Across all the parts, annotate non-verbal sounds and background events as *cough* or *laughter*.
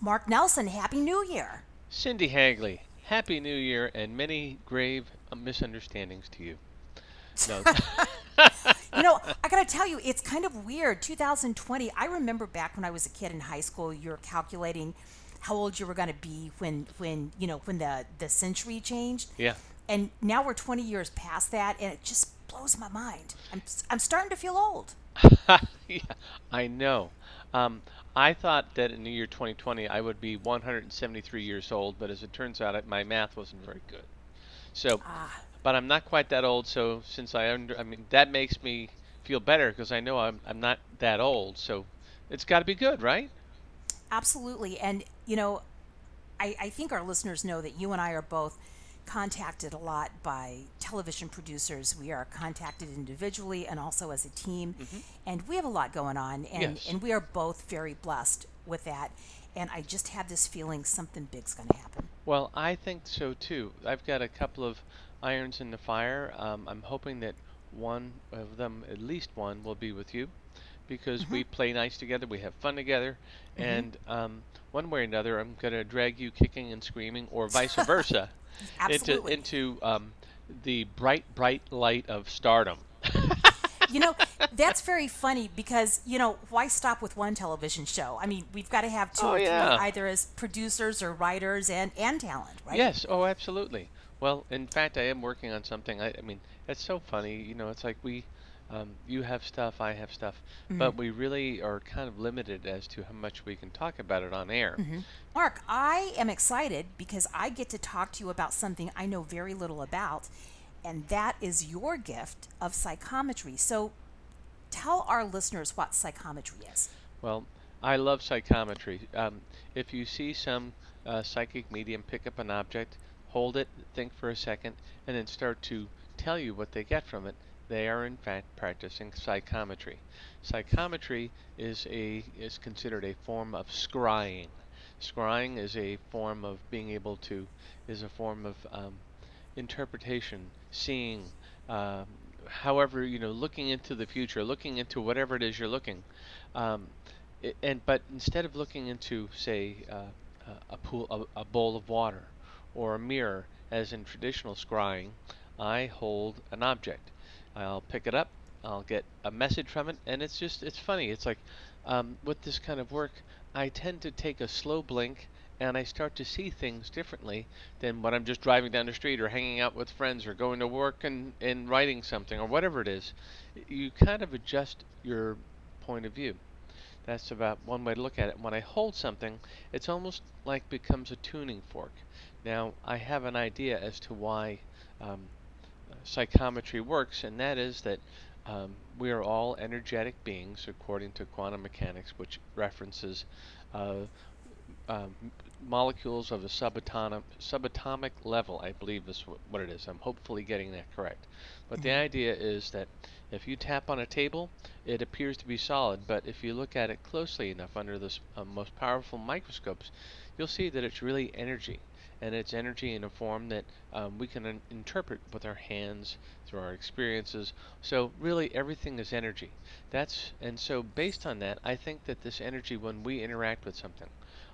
Mark Nelson, Happy New Year. Cindy Hagley, Happy New Year and many grave misunderstandings to you. No. *laughs* you know, I got to tell you, it's kind of weird. 2020, I remember back when I was a kid in high school, you're calculating how old you were going to be when when, you know, when the the century changed. yeah. And now we're 20 years past that and it just blows my mind. I'm I'm starting to feel old. *laughs* yeah, I know. Um, I thought that in the year 2020 I would be 173 years old, but as it turns out, I- my math wasn't very good. So, Ah, but I'm not quite that old. So since I under, I mean, that makes me feel better because I know I'm I'm not that old. So it's got to be good, right? absolutely. And you know, I, I think our listeners know that you and I are both contacted a lot by television producers. We are contacted individually and also as a team. And we have a lot going on and, Yes. and we are both very blessed with that. And I just have this feeling something big's gonna happen. Well, I think so too. I've got a couple of irons in the fire. Um, I'm hoping that one of them, at least one, will be with you because we play nice together, we have fun together, and um, one way or another, I'm going to drag you kicking and screaming, or vice versa, *laughs* into, Absolutely. into um, the bright, bright light of stardom. you know, *laughs* that's very funny because, you know, why stop with one television show? I mean, we've got to have two Oh, or three, either as producers or writers and, and talent, right? Yes, oh, absolutely. Well, in fact, I am working on something. I, I mean, it's so funny. You know, it's like we, um, you have stuff, I have stuff, but we really are kind of limited as to how much we can talk about it on air. Mark, I am excited because I get to talk to you about something I know very little about, and that is your gift of psychometry. So tell our listeners what psychometry is. Well, I love psychometry. Um, if you see some uh, psychic medium pick up an object, hold it, think for a second, and then start to tell you what they get from it, they are in fact practicing psychometry. Psychometry is a is considered a form of scrying. Scrying is a form of being able to is a form of um, interpretation, seeing, um, however you know, looking into the future, looking into whatever it is you're looking. Um, i and but instead of looking into, say, uh, a a pool, a, a bowl of water, or a mirror, as in traditional scrying, I hold an object. I'll pick it up. I'll get a message from it, and it's just it's funny. It's like um, with this kind of work, I tend to take a slow blink and I start to see things differently than when I'm just driving down the street or hanging out with friends or going to work and, and writing something or whatever it is. You kind of adjust your point of view. That's about one way to look at it. When I hold something, it's almost like becomes a tuning fork. Now, I have an idea as to why um, psychometry works, and that is that um, we are all energetic beings according to quantum mechanics, which references uh, um, molecules of a subatomic, subatomic level, I believe is what it is. I'm hopefully getting that correct. But the idea is that if you tap on a table, it appears to be solid, but if you look at it closely enough under the uh, most powerful microscopes, you'll see that it's really energy. And it's energy in a form that um, we can in- interpret with our hands, through our experiences. So really, everything is energy. That's and so based on that, I think that this energy, when we interact with something,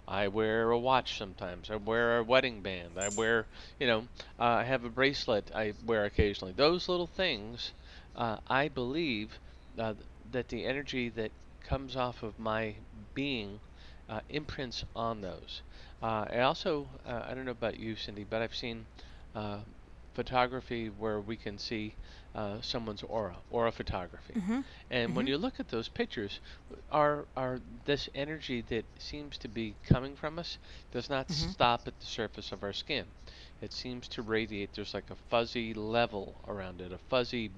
I wear a watch sometimes. I wear a wedding band. I wear, you know, uh, I have a bracelet I wear occasionally. Those little things, uh, I believe uh, that the energy that comes off of my being uh, imprints on those. Uh, I also, uh, I don't know about you, Cindy, but I've seen photography where we can see uh, someone's aura, aura photography. And when you look at those pictures, are are this energy that seems to be coming from us does not stop at the surface of our skin. It seems to radiate. There's like a fuzzy level around it, a fuzzy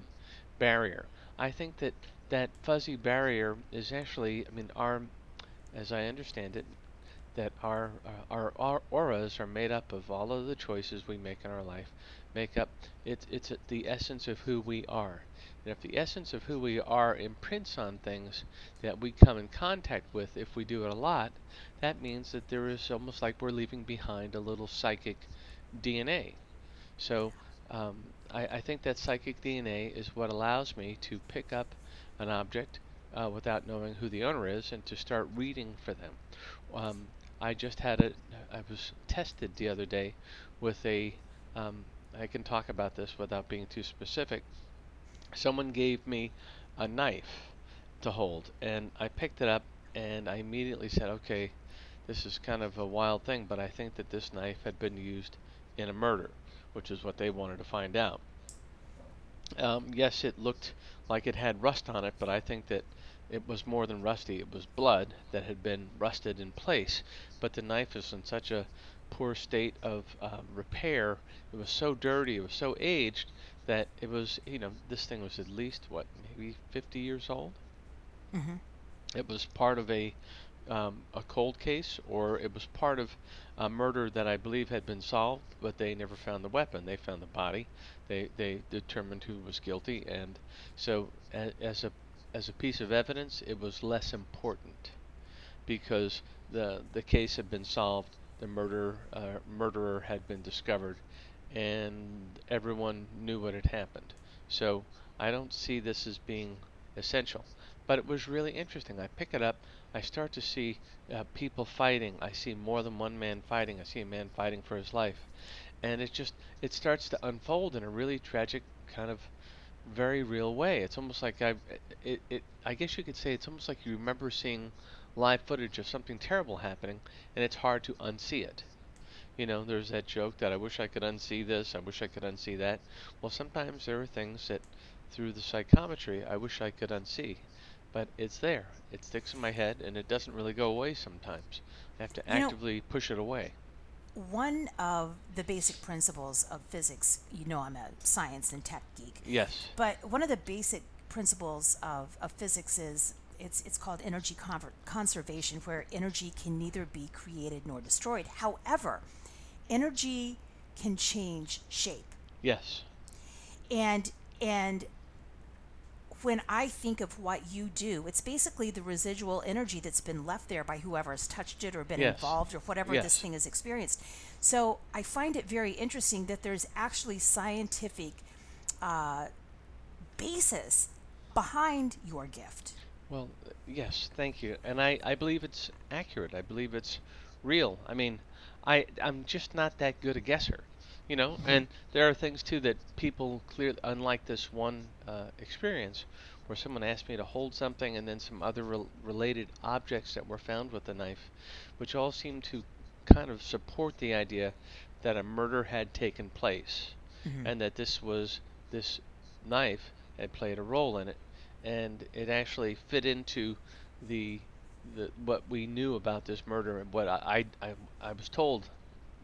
barrier. I think that that fuzzy barrier is actually, I mean, our, as I understand it, that our, uh, our our auras are made up of all of the choices we make in our life. Make up it's the essence of who we are. And if the essence of who we are imprints on things that we come in contact with, if we do it a lot, that means that there is almost like we're leaving behind a little psychic DNA. So um, I, I think that psychic DNA is what allows me to pick up an object uh, without knowing who the owner is and to start reading for them. Um, I just had it. I was tested the other day with a. Um, I can talk about this without being too specific. Someone gave me a knife to hold, and I picked it up, and I immediately said, "Okay, this is kind of a wild thing, but I think that this knife had been used in a murder, which is what they wanted to find out." Um, yes, it looked like it had rust on it, but I think that it was more than rusty. It was blood that had been rusted in place. But the knife is in such a poor state of uh, repair. It was so dirty. It was so aged that it was, you know, this thing was at least what, maybe 50 years old. Mm-hmm. It was part of a um, a cold case, or it was part of a murder that I believe had been solved, but they never found the weapon. They found the body. They they determined who was guilty, and so a, as a as a piece of evidence, it was less important because the the case had been solved, the murder uh, murderer had been discovered, and everyone knew what had happened. So I don't see this as being essential. But it was really interesting. I pick it up, I start to see uh, people fighting. I see more than one man fighting. I see a man fighting for his life, and it just it starts to unfold in a really tragic kind of very real way. It's almost like I it, it I guess you could say it's almost like you remember seeing live footage of something terrible happening, and it's hard to unsee it. You know, there's that joke that I wish I could unsee this, I wish I could unsee that. Well, sometimes there are things that through the psychometry I wish I could unsee but it's there. It sticks in my head and it doesn't really go away sometimes. I have to You know, actively push it away. one of the basic principles of physics, you know, I'm a science and tech geek, Yes. but one of the basic principles of, of physics is it's, it's called energy conservation, where energy can neither be created nor destroyed. However, energy can change shape. Yes. And, and when I think of what you do, it's basically the residual energy that's been left there by whoever has touched it or been Yes. involved or whatever this thing has experienced. So I find it very interesting that there's actually scientific uh, basis behind your gift. Well, yes, thank you. And I, I believe it's accurate. I believe it's real. I mean, I I'm just not that good a guesser, you know. And there are things too that people clear, unlike this one uh, experience, where someone asked me to hold something, and then some other rel- related objects that were found with the knife, which all seem to kind of support the idea that a murder had taken place, and that this was this knife had played a role in it, and it actually fit into the the what we knew about this murder and what I I, I, was told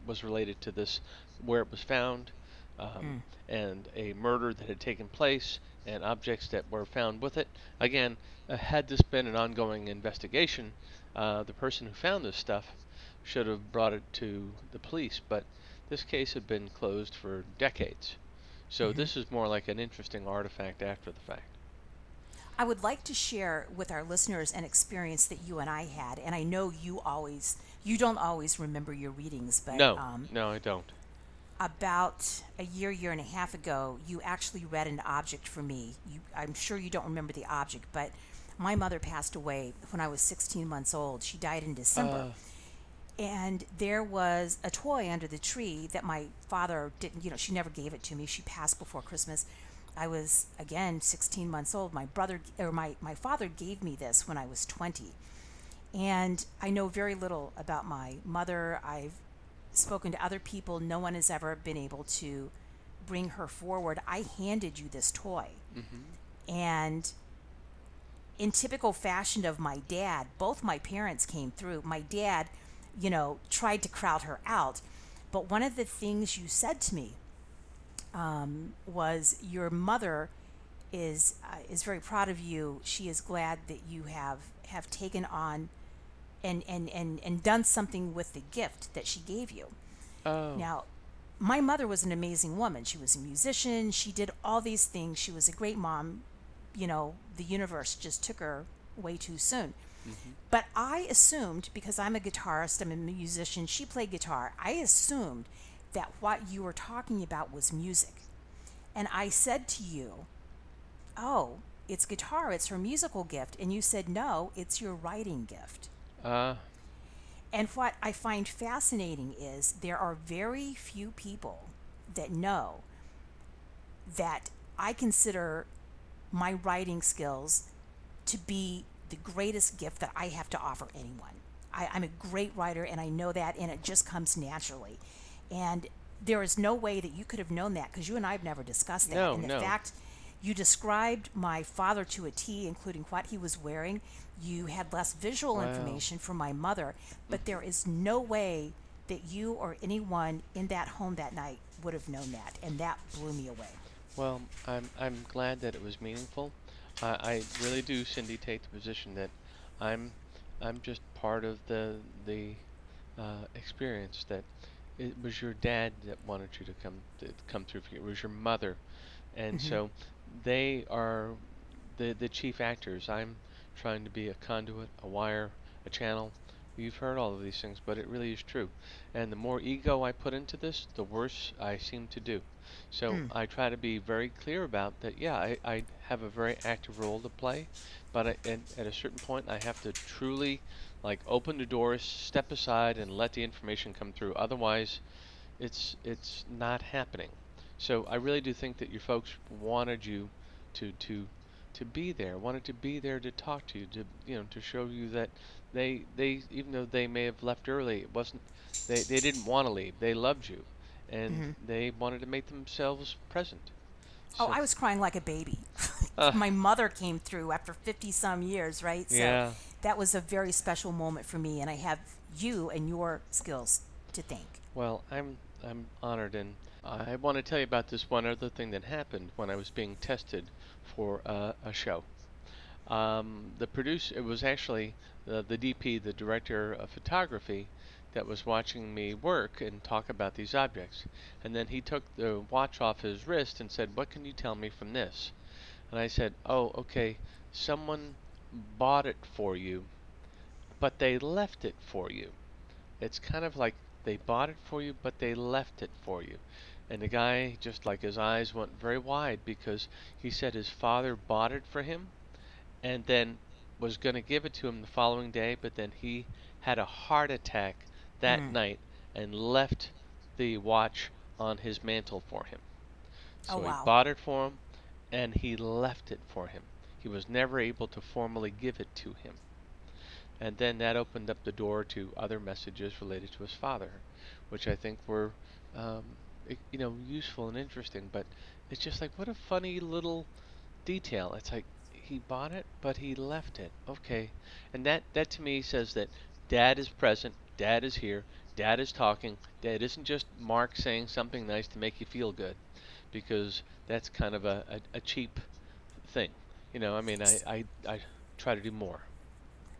was related to this where it was found um, and a murder that had taken place and objects that were found with it. Again, uh, had this been an ongoing investigation, uh, the person who found this stuff should have brought it to the police, but this case had been closed for decades. So this is more like an interesting artifact after the fact. I would like to share with our listeners an experience that you and I had, and I know you always you don't always remember your readings, but No, um, no, I don't. about a year, year and a half ago, you actually read an object for me. You, I'm sure you don't remember the object, but my mother passed away when I was 16 months old. She died in December. and there was a toy under the tree that my father didn't, you know, she never gave it to me. She passed before Christmas. I was, again, 16 months old. My brother, or my, my father gave me this when I was 20. And I know very little about my mother. I've spoken to other people. No one has ever been able to bring her forward. I handed you this toy. Mm-hmm. And in typical fashion of my dad, both my parents came through. My dad, you know, tried to crowd her out. But one of the things you said to me um, was your mother is uh, is very proud of you. She is glad that you have have taken on and and and and done something with the gift that she gave you. Oh, Now, my mother was an amazing woman. She was a musician. She did all these things. She was a great mom. You know, the universe just took her way too soon. But I assumed, because I'm a guitarist, I'm a musician, she played guitar, I assumed that what you were talking about was music. And I said to you, Oh, it's guitar, it's her musical gift. And you said, No, it's your writing gift. uh, And what I find fascinating is there are very few people that know that I consider my writing skills to be the greatest gift that I have to offer anyone. I, I'm a great writer and I know that, and it just comes naturally. And there is no way that you could have known that because you and I have never discussed that. No, and the no. fact you described my father to a T, including what he was wearing. You had less visual Wow. information from my mother, but there is no way that you or anyone in that home that night would have known that, and that blew me away. Well, I'm I'm glad that it was meaningful. I I really do, Cindy, take the position that I'm I'm just part of the the uh, experience. That it was your dad that wanted you to come to come through for you. It was your mother, and Mhm. so they are the the chief actors. I'm trying to be a conduit, a wire, a channel. You've heard all of these things, but it really is true. And the more ego I put into this, the worse I seem to do. So Mm. I try to be very clear about that. Yeah, I, I have a very active role to play, but I, at, at a certain point, I have to truly, like, open the doors, step aside, and let the information come through. Otherwise, it's it's not happening. So I really do think that your folks wanted you to to to be there, wanted to be there to talk to you, to you know, to show you that they they even though they may have left early, it wasn't they they didn't want to leave. They loved you, and Mhm. they wanted to make themselves present. Oh, I was crying like a baby. Uh. *laughs* my mother came through after 50 some years, right? So Yeah. That was a very special moment for me, and I have you and your skills to thank. Well, I'm I'm honored, and I want to tell you about this one other thing that happened when I was being tested for a show. Um, the producer, it was actually the, the DP, the director of photography, that was watching me work and talk about these objects. And then he took the watch off his wrist and said, "What can you tell me from this?" And I said, "Oh, okay. Someone bought it for you, but they left it for you." It's kind of like they bought it for you, but they left it for you. And the guy, just like his eyes went very wide because he said his father bought it for him and then was going to give it to him the following day, but then he had a heart attack that Mm. night and left the watch on his mantle for him. So Oh, wow. he bought it for him and he left it for him. He was never able to formally give it to him. And then that opened up the door to other messages related to his father, which I think were, um, you know, useful and interesting. But it's just like, what a funny little detail. It's like he bought it, but he left it. Okay, and that that to me says that Dad is present, Dad is here, Dad is talking. Dad isn't just Mark saying something nice to make you feel good, because that's kind of a, a, a cheap thing. You know, I mean, I, I I try to do more.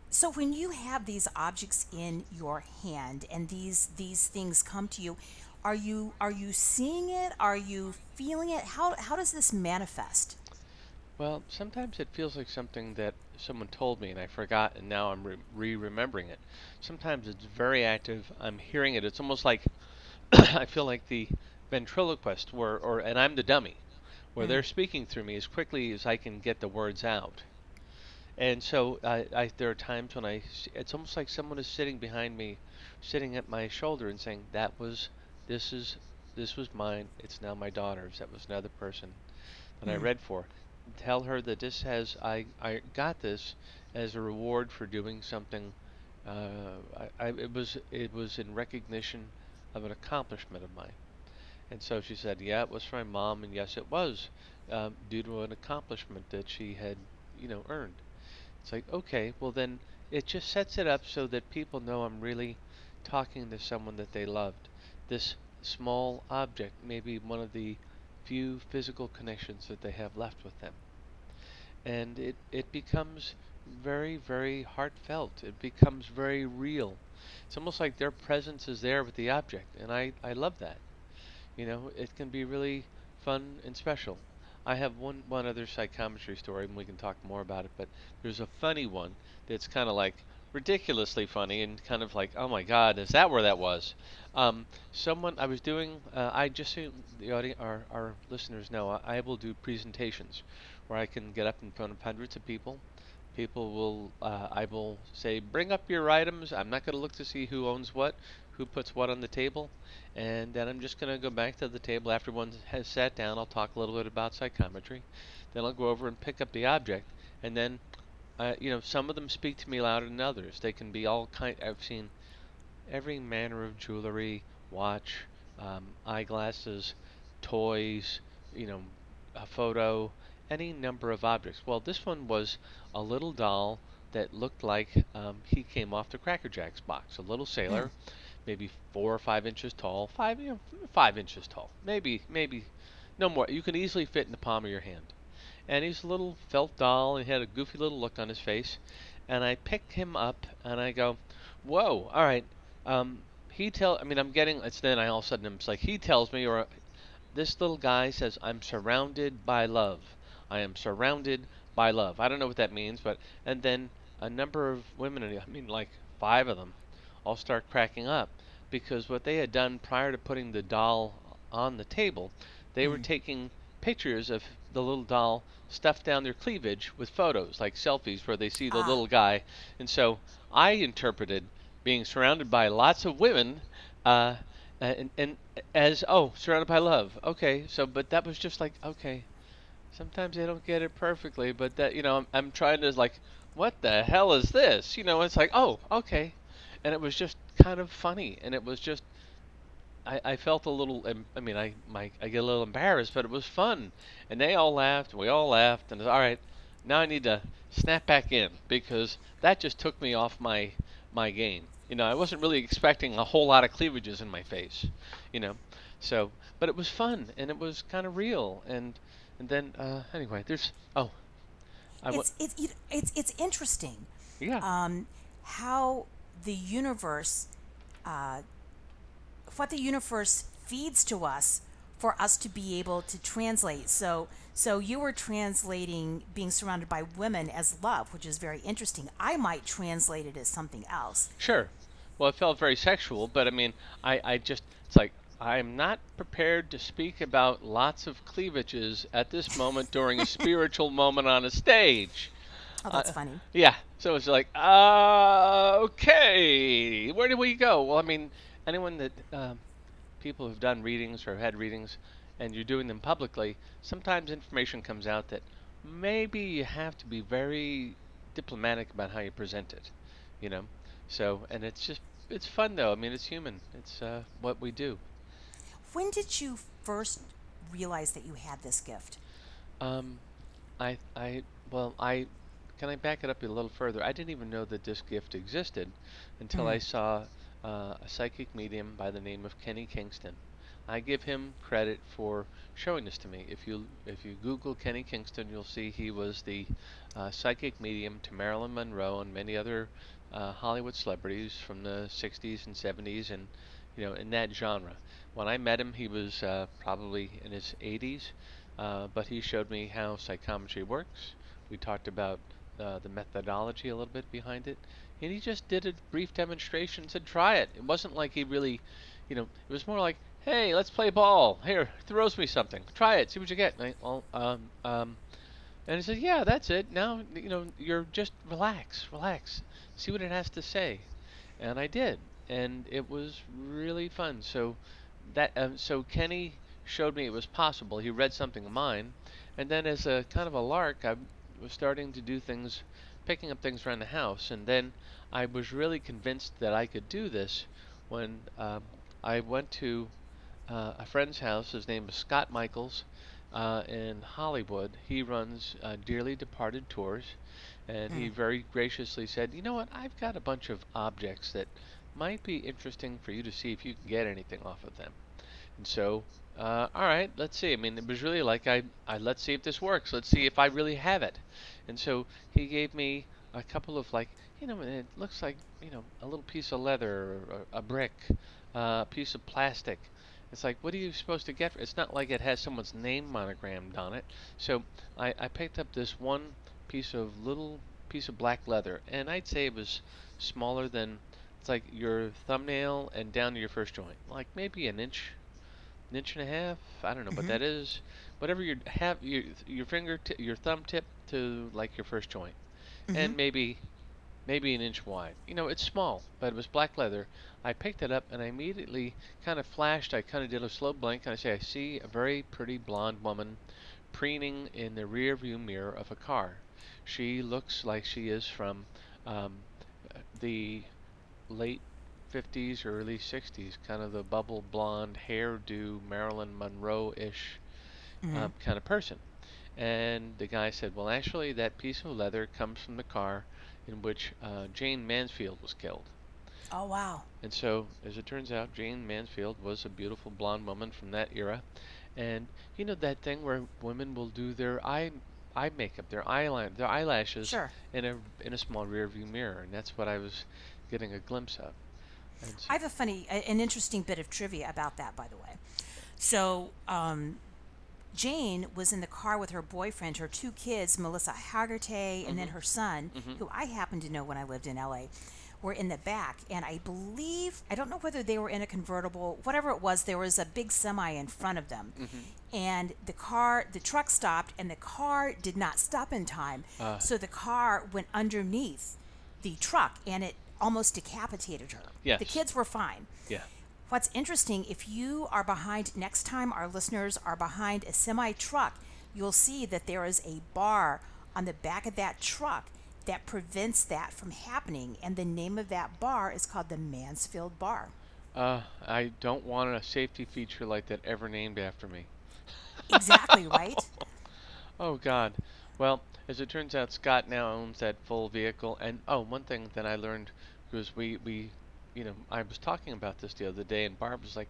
So when you have these objects in your hand and these these things come to you, are you are you seeing it? Are you feeling it? How how does this manifest? Well, sometimes it feels like something that someone told me and I forgot, and now I'm re- re-remembering it. Sometimes it's very active. I'm hearing it. It's almost like *coughs* I feel like the ventriloquist, were, or and I'm the dummy, where Mm. they're speaking through me as quickly as I can get the words out. And so I, I, there are times when I, it's almost like someone is sitting behind me, sitting at my shoulder and saying, "That was, this is, this was mine. It's now my daughter's. That was another person that I Mm. read for." Tell her that this has, I, I got this as a reward for doing something. Uh, I, I, it was, it was in recognition of an accomplishment of mine. And so she said, "Yeah, it was for my mom, and yes, it was um, due to an accomplishment that she had, you know, earned." It's like, okay, well then it just sets it up so that people know I'm really talking to someone that they loved. This small object may be one of the few physical connections that they have left with them. And it, it becomes very, very heartfelt. It becomes very real. It's almost like their presence is there with the object, and I, I love that. You know, it can be really fun and special. I have one one other psychometry story, and we can talk more about it. But there's a funny one that's kind of like ridiculously funny and kind of like, oh my God, is that where that was? Um, someone I was doing, uh, I just so the audience, our our listeners know, I, I will do presentations where I can get up in front of hundreds of people, People will, uh, I will say, bring up your items. I'm not going to look to see who owns what, who puts what on the table, and then I'm just going to go back to the table after one has sat down. I'll talk a little bit about psychometry. Then I'll go over and pick up the object, and then, uh, you know, some of them speak to me louder than others. They can be all kind. I've seen every manner of jewelry, watch, um, eyeglasses, toys, you know, a photo, any number of objects. Well, this one was a little doll that looked like um, he came off the Cracker Jacks box. A little sailor, Mm. Maybe four or five inches tall, five you know, five inches tall, maybe maybe no more. You can easily fit in the palm of your hand. And he's a little felt doll. And he had a goofy little look on his face. And I pick him up and I go, "Whoa! All right." Um, he tell. I mean, I'm getting. It's then I all of a sudden it's like he tells me, or this little guy says, "I'm surrounded by love." I am surrounded by love. I don't know what that means, but and then a number of women, I mean like five of them, all start cracking up because what they had done prior to putting the doll on the table, they were Mm. taking pictures of the little doll stuffed down their cleavage with photos, like selfies where they see the Ah. little guy. And so I interpreted being surrounded by lots of women uh, and, and as oh surrounded by love okay so but that was just like okay sometimes they don't get it perfectly, but that you know, I'm, I'm trying to like, what the hell is this? You know, it's like, oh, okay, and it was just kind of funny, and it was just, I, I felt a little, I mean, I my I get a little embarrassed, but it was fun, and they all laughed, and we all laughed, and it's, all right, now I need to snap back in because that just took me off my my game. You know, I wasn't really expecting a whole lot of cleavages in my face, you know, so, but it was fun and it was kind of real, and and then uh, anyway, there's oh, I It's it's it's it's interesting. Yeah. Um, how the universe, uh, what the universe feeds to us for us to be able to translate. So so you were translating being surrounded by women as love, which is very interesting. I might translate it as something else. sure. Well, it felt very sexual, but I mean, I I just it's like. I'm not prepared to speak about lots of cleavages at this moment during a *laughs* spiritual moment on a stage. Oh, Uh, that's funny. Yeah, so it's like, uh, okay, where do we go? Well, I mean, anyone that um, people who've done readings or had readings, and you're doing them publicly, sometimes information comes out that maybe you have to be very diplomatic about how you present it, you know. So, and it's just, it's fun though. I mean, it's human. It's uh, what we do. When did you first realize that you had this gift? Um, I, I, well, I, can I back it up a little further? I didn't even know that this gift existed until I Mm. saw uh, a psychic medium by the name of Kenny Kingston. I give him credit for showing this to me. If you if you Google Kenny Kingston, you'll see he was the uh, psychic medium to Marilyn Monroe and many other uh, Hollywood celebrities from the 60s and 70s, and you know in that genre. When I met him, he was uh, probably in his 80s, uh, but he showed me how psychometry works. We talked about uh, the methodology a little bit behind it, and he just did a brief demonstration and said, "Try it." It wasn't like he really, you know, it was more like, "Hey, let's play ball. Here, throws me something. Try it. See what you get." And I, well, um, um, and he said, "Yeah, that's it. Now, you know, you're just relax, relax. See what it has to say." And I did, and it was really fun. So that, um, so Kenny showed me it was possible. He read something of mine, and then as a kind of a lark, I was starting to do things, picking up things around the house, and then I was really convinced that I could do this when um, I went to uh, a friend's house. His name is Scott Michaels uh, in Hollywood. He runs uh, Dearly Departed tours, and he Mm. very graciously said, "You know what? I've got a bunch of objects that might be interesting for you to see if you can get anything off of them." And so, uh, all right, let's see. I mean, it was really like I, I let's see if this works. Let's see if I really have it. And so he gave me a couple of like, you know, it looks like you know a little piece of leather, a brick, uh, a piece of plastic. It's like, what are you supposed to get? It's not like it has someone's name monogrammed on it. So I, I picked up this one piece of little piece of black leather, and I'd say it was smaller than it's like your thumbnail and down to your first joint, like maybe an inch, an inch and a half. I don't know what Mhm. that is. Whatever you have, your your finger, t- your thumb tip to like your first joint, and maybe maybe an inch wide. You know, it's small, but it was black leather. I picked it up and I immediately kind of flashed. I kind of did a slow blink and I say, I see a very pretty blonde woman preening in the rear view mirror of a car. She looks like she is from um, the late 50s or early 60s, kind of the bubble blonde hairdo, Marilyn Monroe ish Mm-hmm. um, kind of person. And the guy said, Well, actually, that piece of leather comes from the car in which uh, Jayne Mansfield was killed. Oh wow. And so, as it turns out, Jayne Mansfield was a beautiful blonde woman from that era. And you know that thing where women will do their eye eye makeup, their eyeliner, their eyelashes Sure. in a in a small rear view mirror, and that's what I was getting a glimpse of. I have a funny, an interesting bit of trivia about that, by the way. So, um, Jayne was in the car with her boyfriend, her two kids, Melissa Hargitay, and Mm-hmm. then her son, who I happened to know when I lived in LA, were in the back. And I believe, I don't know whether they were in a convertible, whatever it was, there was a big semi in front of them. Mm-hmm. And the car, the truck stopped, and the car did not stop in time. Ah. so the car went underneath the truck and it almost decapitated her. The kids were fine. yeah. What's interesting, if you are behind, next time our listeners are behind a semi truck, you'll see that there is a bar on the back of that truck that prevents that from happening. And the name of that bar is called the Mansfield Bar. Uh, I don't want a safety feature like that ever named after me. Exactly, *laughs* right? Oh God. Well, as it turns out, Scott now owns that full vehicle. And oh, one thing that I learned was we we, you know, I was talking about this the other day, and Barb was like,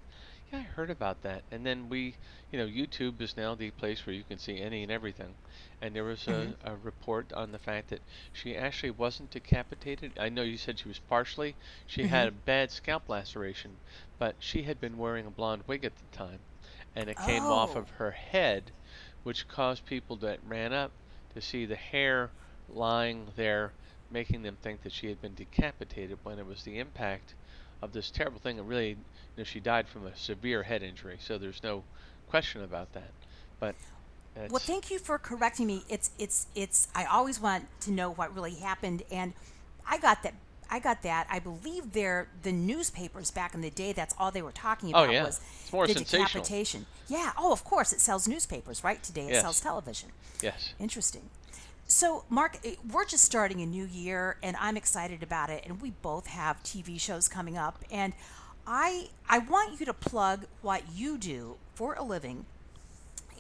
"Yeah, I heard about that." And then we, you know, YouTube is now the place where you can see any and everything. And there was a, mm-hmm. a report on the fact that she actually wasn't decapitated. I know you said she was partially. She had mm-hmm. a bad scalp laceration, but she had been wearing a blonde wig at the time, and it came off Oh. of her head, which caused people that ran up to see the hair lying there, making them think that she had been decapitated when it was the impact of this terrible thing. And really, you know, she died from a severe head injury, so there's no question about that. But Well, thank you for correcting me. It's it's it's. I always want to know what really happened, and I got that. I got that. I believe they're the newspapers back in the day. That's all they were talking Oh, about yeah. was It's more the decapitation. Yeah. Oh, of course, it sells newspapers, right? Today it Yes. sells television. yes, Interesting. So, Mark, eh, we're just starting a new year, and I'm excited about it. And we both have TV shows coming up, and I I want you to plug what you do for a living,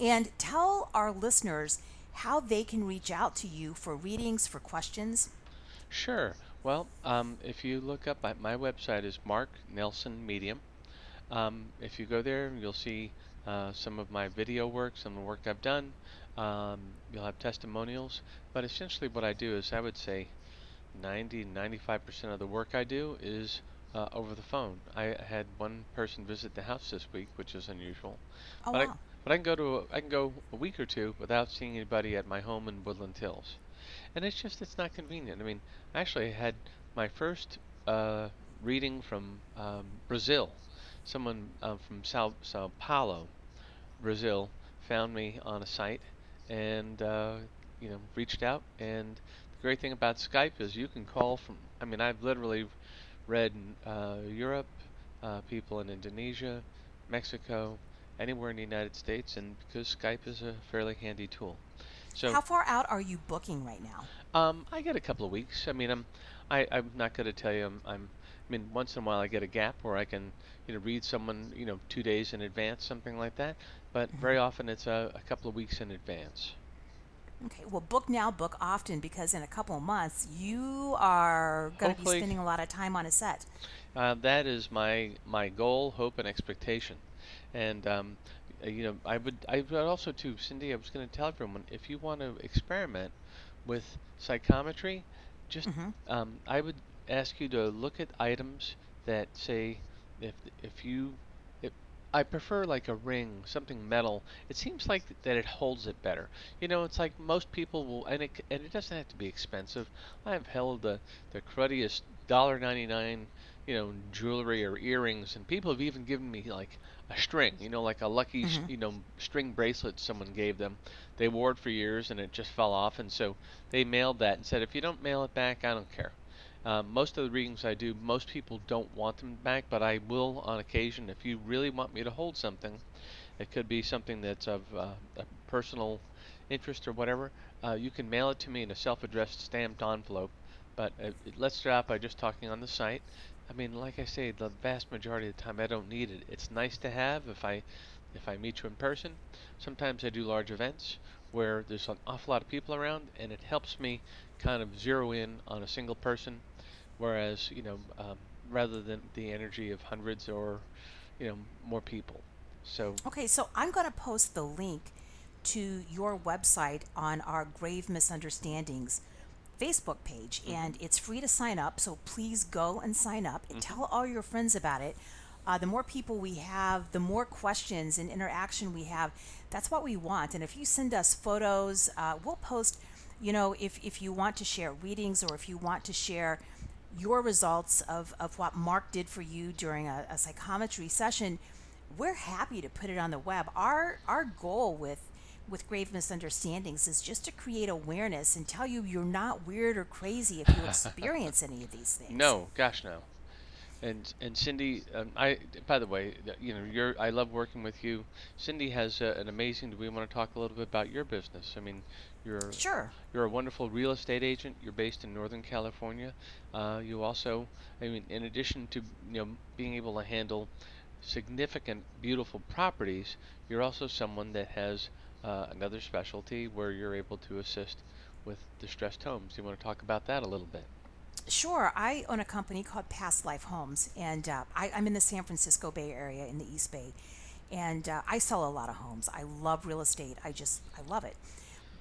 and tell our listeners how they can reach out to you for readings, for questions. sure. Well, um, if you look up at my website is Mark Nelson Medium. Um, if you go there, you'll see uh, some of my video work, some of the work I've done. Um, you'll have testimonials. But essentially, what I do is I would say 90 95% of the work I do is uh, over the phone. I had one person visit the house this week, which is unusual. Oh but I, wow! but I can go to a, I can go a week or two without seeing anybody at my home in Woodland Hills, and it's just it's not convenient. I mean, I actually had my first uh, reading from um, Brazil. Someone uh, from Sao Sao Paulo, Brazil, found me on a site, and uh, you know reached out. And the great thing about Skype is you can call from. I mean, I've literally read uh, Europe, uh, people in Indonesia, Mexico, anywhere in the United States, and because Skype is a fairly handy tool. So How far out are you booking right now? um, I get a couple of weeks. I mean, I'm I, I'm not going to tell you I'm, I'm I mean, once in a while I get a gap where I can you know read someone you know two days in advance, something like that. But very often it's a, a couple of weeks in advance. Okay, well, book now, book often, because in a couple of months you are going to be spending a lot of time on a set. Uh, that is my my goal, hope, and expectation. And um, uh, you know, I would I would also too, Cindy. I was going to tell everyone if you want to experiment with psychometry, just Mhm. um, I would ask you to look at items that say if if you I prefer like a ring, something metal. It seems like that it holds it better. You know, it's like most people will, and it and it doesn't have to be expensive. I have held the the cruddiest dollar ninety nine you know, jewelry or earrings, and people have even given me like a string, you know, like a lucky, Mm-hmm. you know, string bracelet someone gave them. They wore it for years and it just fell off, and so they mailed that and said, if you don't mail it back, I don't care. Um, most of the readings I do, most people don't want them back, but I will on occasion if you really want me to hold something. It could be something that's of uh, a personal interest or whatever. Uh, you can mail it to me in a self-addressed stamped envelope. But uh, let's start by just talking on the site. I mean, like I say, the vast majority of the time I don't need it. It's nice to have if I if I meet you in person. Sometimes I do large events where there's an awful lot of people around, and it helps me kind of zero in on a single person. Whereas, you know, um, rather than the energy of hundreds or you know more people. So Okay, so I'm going to post the link to your website on our Grave Misunderstandings Facebook page, and it's free to sign up. So please go and sign up and tell all your friends about it. Uh, the more people we have, the more questions and interaction we have. That's what we want. And if you send us photos, uh, we'll post. You know, if if you want to share readings or if you want to share your results of, of what Mark did for you during a, a psychometry session, we're happy to put it on the web. Our our goal with with grave misunderstandings is just to create awareness and tell you you're not weird or crazy if you *laughs* experience any of these things. No, gosh, no. And and Cindy, um, I by the way, you know, you're I love working with you. Cindy has uh, an amazing. Do we want to talk a little bit about your business? I mean, you're Sure. you're a wonderful real estate agent. You're based in Northern California. Uh, you also, I mean, in addition to you know being able to handle significant, beautiful properties, you're also someone that has uh, another specialty where you're able to assist with distressed homes. Do you want to talk about that a little bit? Sure. I own a company called Past Life Homes, and uh, I, I'm in the San Francisco Bay Area in the East Bay, and uh, I sell a lot of homes. I love real estate. I just I love it.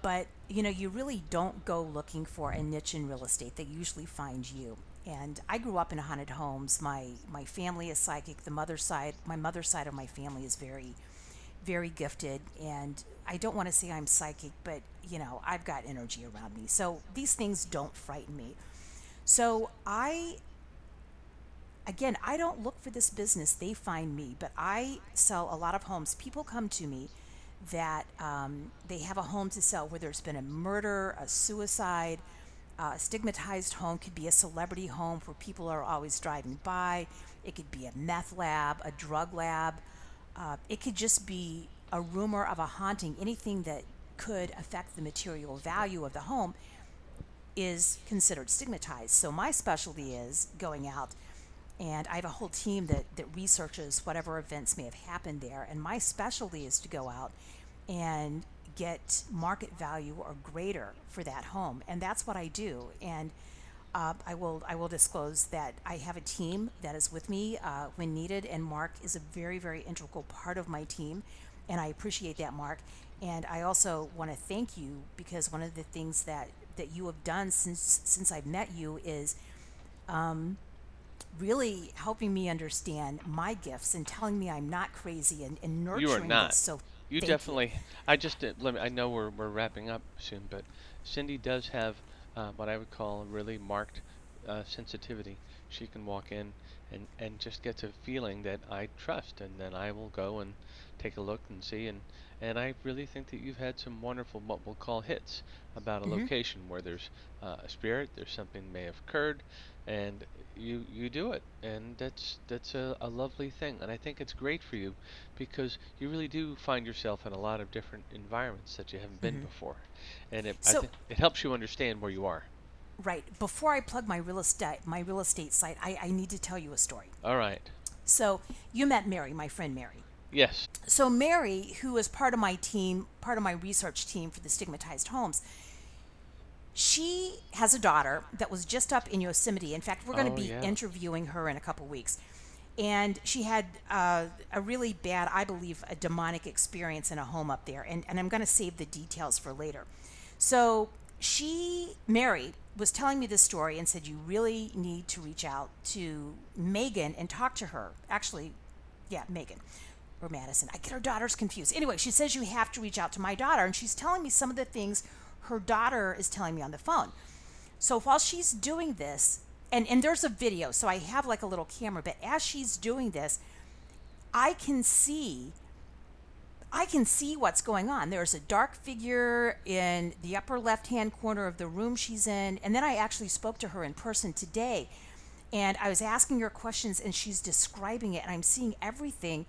But you know, you really don't go looking for a niche in real estate. They usually find you. And I grew up in haunted homes. My my family is psychic. The mother side, my mother's side of my family is very, very gifted. And I don't want to say I'm psychic, but you know, I've got energy around me. So these things don't frighten me. So I, again, I don't look for this business. They find me, but I sell a lot of homes. People come to me that um, they have a home to sell where there's been a murder, a suicide, uh, a stigmatized home could be a celebrity home where people are always driving by. It could be a meth lab, a drug lab. Uh, it could just be a rumor of a haunting. Anything that could affect the material value of the home is considered stigmatized. So my specialty is going out and I have a whole team that, that researches whatever events may have happened there. And my specialty is to go out and get market value or greater for that home. And that's what I do. And uh, I will I will disclose that I have a team that is with me uh, when needed, and Mark is a very very integral part of my team, and I appreciate that, Mark. And I also want to thank you because one of the things that that you have done since since I've met you is um, really helping me understand my gifts and telling me I'm not crazy and, and nurturing You are not. this. So You definitely. I just uh, let me. I know we're we're wrapping up soon, but Cindy does have uh, what I would call a really marked uh, sensitivity. She can walk in and and just gets a feeling that I trust, and then I will go and take a look and see. And and I really think that you've had some wonderful what we'll call hits about a Mhm. location where there's uh, a spirit, there's something may have occurred, and you you do it, and that's that's a, a lovely thing. And I think it's great for you because you really do find yourself in a lot of different environments that you haven't been Mhm. before, and it I So- think it helps you understand where you are. Right. Before I plug my real estate my real estate site, I, I need to tell you a story. All right. So you met Mary, my friend Mary. Yes. So Mary, who is part of my team, part of my research team for the stigmatized homes, she has a daughter that was just up in Yosemite. In fact, we're going to Oh, be yeah. interviewing her in a couple weeks. And she had uh, a really bad, I believe, a demonic experience in a home up there. And, and I'm going to save the details for later. So she, Mary, was telling me this story and said, You really need to reach out to Megan and talk to her. Actually, yeah, Megan or Madison. I get her daughters confused. Anyway, she says you have to reach out to my daughter, and she's telling me some of the things her daughter is telling me on the phone. So while she's doing this, and and there's a video, so I have like a little camera. But as she's doing this, I can see I can see what's going on. There's a dark figure in the upper left hand corner of the room she's in. And then I actually spoke to her in person today. And I was asking her questions and she's describing it. And I'm seeing everything.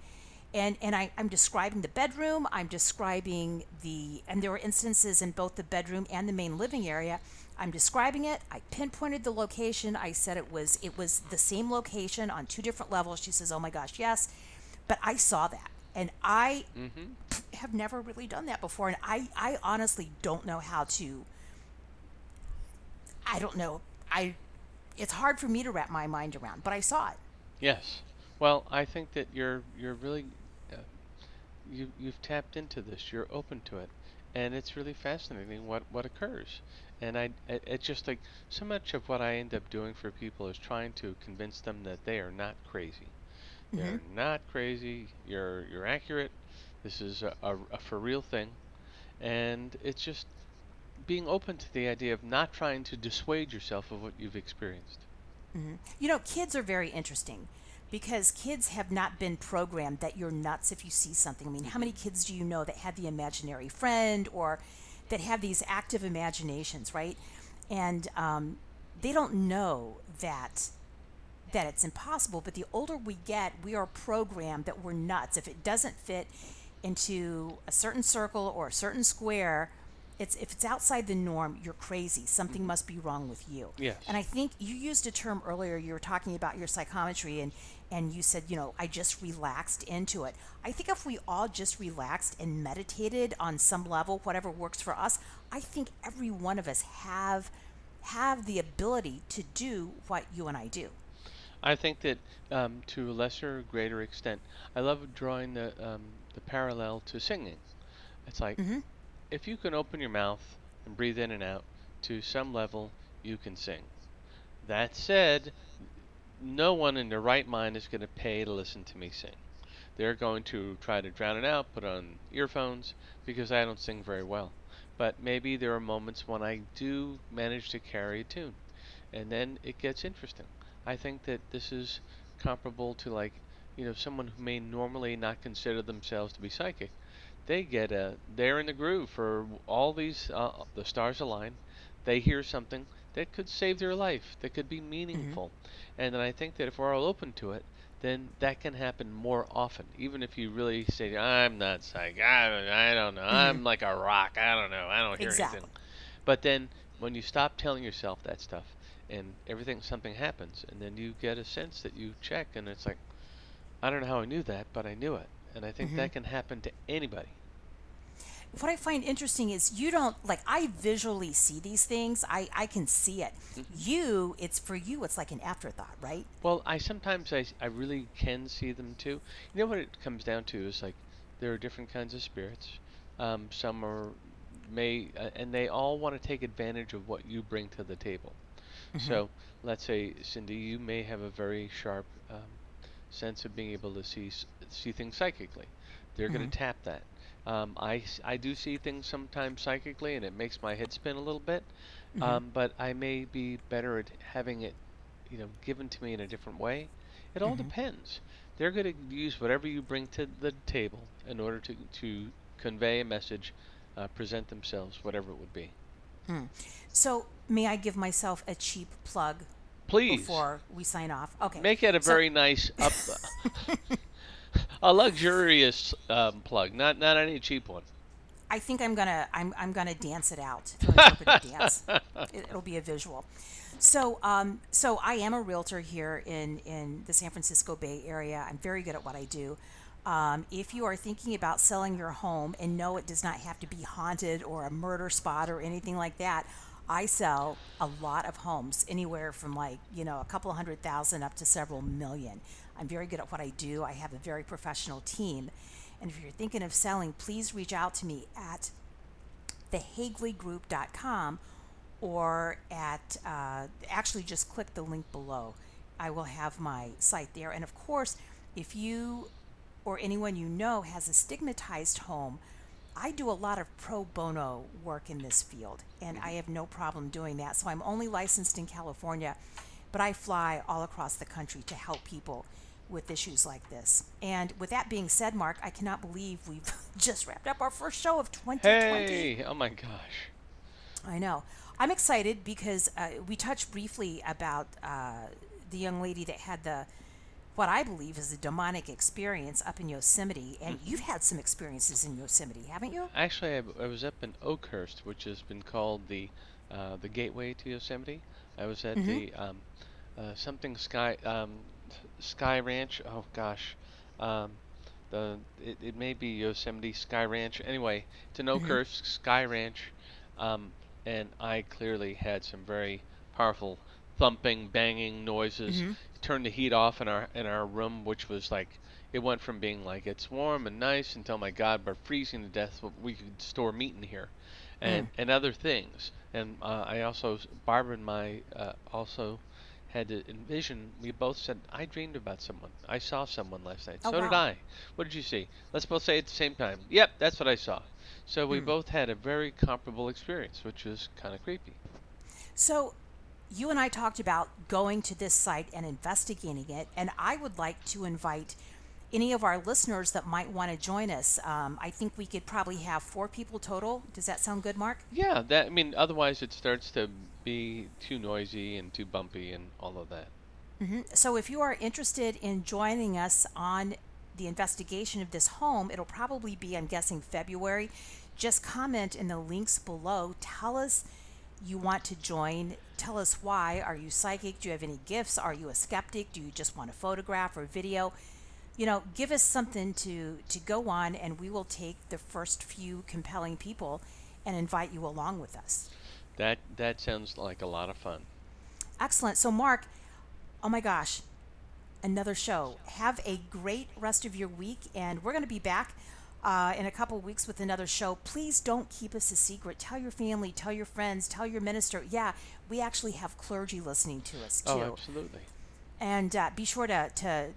And, and I, I'm describing the bedroom. I'm describing the, and there were instances in both the bedroom and the main living area. I'm describing it. I pinpointed the location. I said it was it was the same location on two different levels. She says, "Oh my gosh, yes." But I saw that and I Mm-hmm. have never really done that before, and I I honestly don't know how to. I don't know. I it's hard for me to wrap my mind around, but I saw it. Yes. Well, I think that you're you're really uh, you you've tapped into this. You're open to it, and it's really fascinating what what occurs. And I it, it's just like so much of what I end up doing for people is trying to convince them that they are not crazy. You're not crazy. You're you're accurate. This is a, a, a for real thing, and it's just being open to the idea of not trying to dissuade yourself of what you've experienced. You know, kids are very interesting because kids have not been programmed that you're nuts if you see something. I mean, how many kids do you know that have the imaginary friend or that have these active imaginations, right? And um, they don't know that that it's impossible. But the older we get, we are programmed that we're nuts. If it doesn't fit into a certain circle or a certain square, it's if it's outside the norm, you're crazy. Something must be wrong with you. Yes. And I think you used a term earlier. You were talking about your psychometry, and and you said, you know, I just relaxed into it. I think if we all just relaxed and meditated on some level, whatever works for us, I think every one of us have have the ability to do what you and I do. I think that um, to a lesser or greater extent, I love drawing the um, the parallel to singing. It's like if you can open your mouth and breathe in and out, to some level, you can sing. That said, no one in their right mind is going to pay to listen to me sing. They're going to try to drown it out, put on earphones, because I don't sing very well. But maybe there are moments when I do manage to carry a tune, and then it gets interesting. I think that this is comparable to like, you know, someone who may normally not consider themselves to be psychic. They get a, they're in the groove for all these, uh, the stars align. They hear something that could save their life, that could be meaningful. And then I think that if we're all open to it, then that can happen more often. Even if you really say, I'm not psychic, I don't, I don't know, I'm like a rock, I don't know, I don't hear Exactly. anything. But then when you stop telling yourself that stuff and everything, something happens, and then you get a sense that you check and it's like, I don't know how I knew that, but I knew it. And I think that can happen to anybody. what I find interesting is you don't like I visually see these things. I I can see it. You, it's for you. It's like an afterthought, right? Well, I sometimes I, I really can see them too. You know what it comes down to is like there are different kinds of spirits. Um, some are may uh, and they all want to take advantage of what you bring to the table. So let's say Cindy, you may have a very sharp um, sense of being able to see see things psychically. They're going to tap that. Um, I, I do see things sometimes psychically, and it makes my head spin a little bit. Um, but I may be better at having it, you know, given to me in a different way. It all depends. They're going to use whatever you bring to the table in order to to convey a message, uh, present themselves, whatever it would be. So may I give myself a cheap plug Please before we sign off? Okay. make it a So- very nice *laughs* up, a luxurious um, plug, not not any cheap one. I think I'm gonna I'm I'm gonna dance it out through *laughs* interpretive dance. It, it'll be a visual. So um so I am a realtor here in in the San Francisco Bay Area. I'm very good at what I do. Um, if you are thinking about selling your home and no, it does not have to be haunted or a murder spot or anything like that. I sell a lot of homes, anywhere from like, you know, a couple hundred thousand up to several million. I'm very good at what I do. I have a very professional team. And if you're thinking of selling, please reach out to me at thehagley.group.com or at uh, actually just click the link below. I will have my site there. And of course, if you or anyone you know has a stigmatized home, I do a lot of pro bono work in this field, and I have no problem doing that. So I'm only licensed in California, but I fly all across the country to help people with issues like this. And with that being said, Mark, I cannot believe we've *laughs* just wrapped up our first show of 2020. Hey! Oh my gosh. I know. I'm excited because uh, we touched briefly about uh, the young lady that had the what I believe is a demonic experience up in Yosemite, and Mm-hmm. you've had some experiences in Yosemite, haven't you? Actually, I, I was up in Oakhurst, which has been called the uh, the gateway to Yosemite. I was at Mhm. the um, uh, something Sky um, Sky Ranch. Oh gosh, um, the it, it may be Yosemite Sky Ranch. Anyway, it's an Mhm. Oakhurst Sky Ranch, um, and I clearly had some very powerful thumping, banging noises. Mhm. Turned the heat off in our in our room, which was like it went from being like it's warm and nice until my God, we're freezing to death. We could store meat in here, and and other things. And uh, I also Barbara and my uh, also had to envision. We both said I dreamed about someone. I saw someone last night. Oh, so did. I. What did you see? Let's both say at the same time. Yep, that's what I saw. So we Hmm. both had a very comparable experience, which was kind of creepy. So, you and I talked about going to this site and investigating it, and I would like to invite any of our listeners that might want to join us. Um, I think we could probably have four people total. Does that sound good, Mark? Yeah, that I mean, otherwise it starts to be too noisy and too bumpy and all of that. hmm So, if you are interested in joining us on the investigation of this home, it'll probably be, I'm guessing, February. Just comment in the links below. Tell us you want to join. Tell us why. Are you psychic? Do you have any gifts? Are you a skeptic? Do you just want a photograph or video? You know, give us something to to go on, and we will take the first few compelling people and invite you along with us. That that sounds like a lot of fun. Excellent. So, Mark, oh my gosh, another show. Have a great rest of your week, and we're going to be back uh, in a couple weeks with another show. Please don't keep us a secret. Tell your family, tell your friends, tell your minister. Yeah, we actually have clergy listening to us too. Oh, absolutely. and uh, be sure to to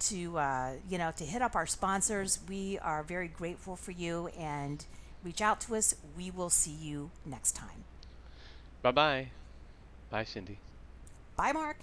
to uh, you know to hit up our sponsors. We are very grateful for you, and reach out to us. We will see you next time. Bye bye. Bye, Cindy. Bye, Mark.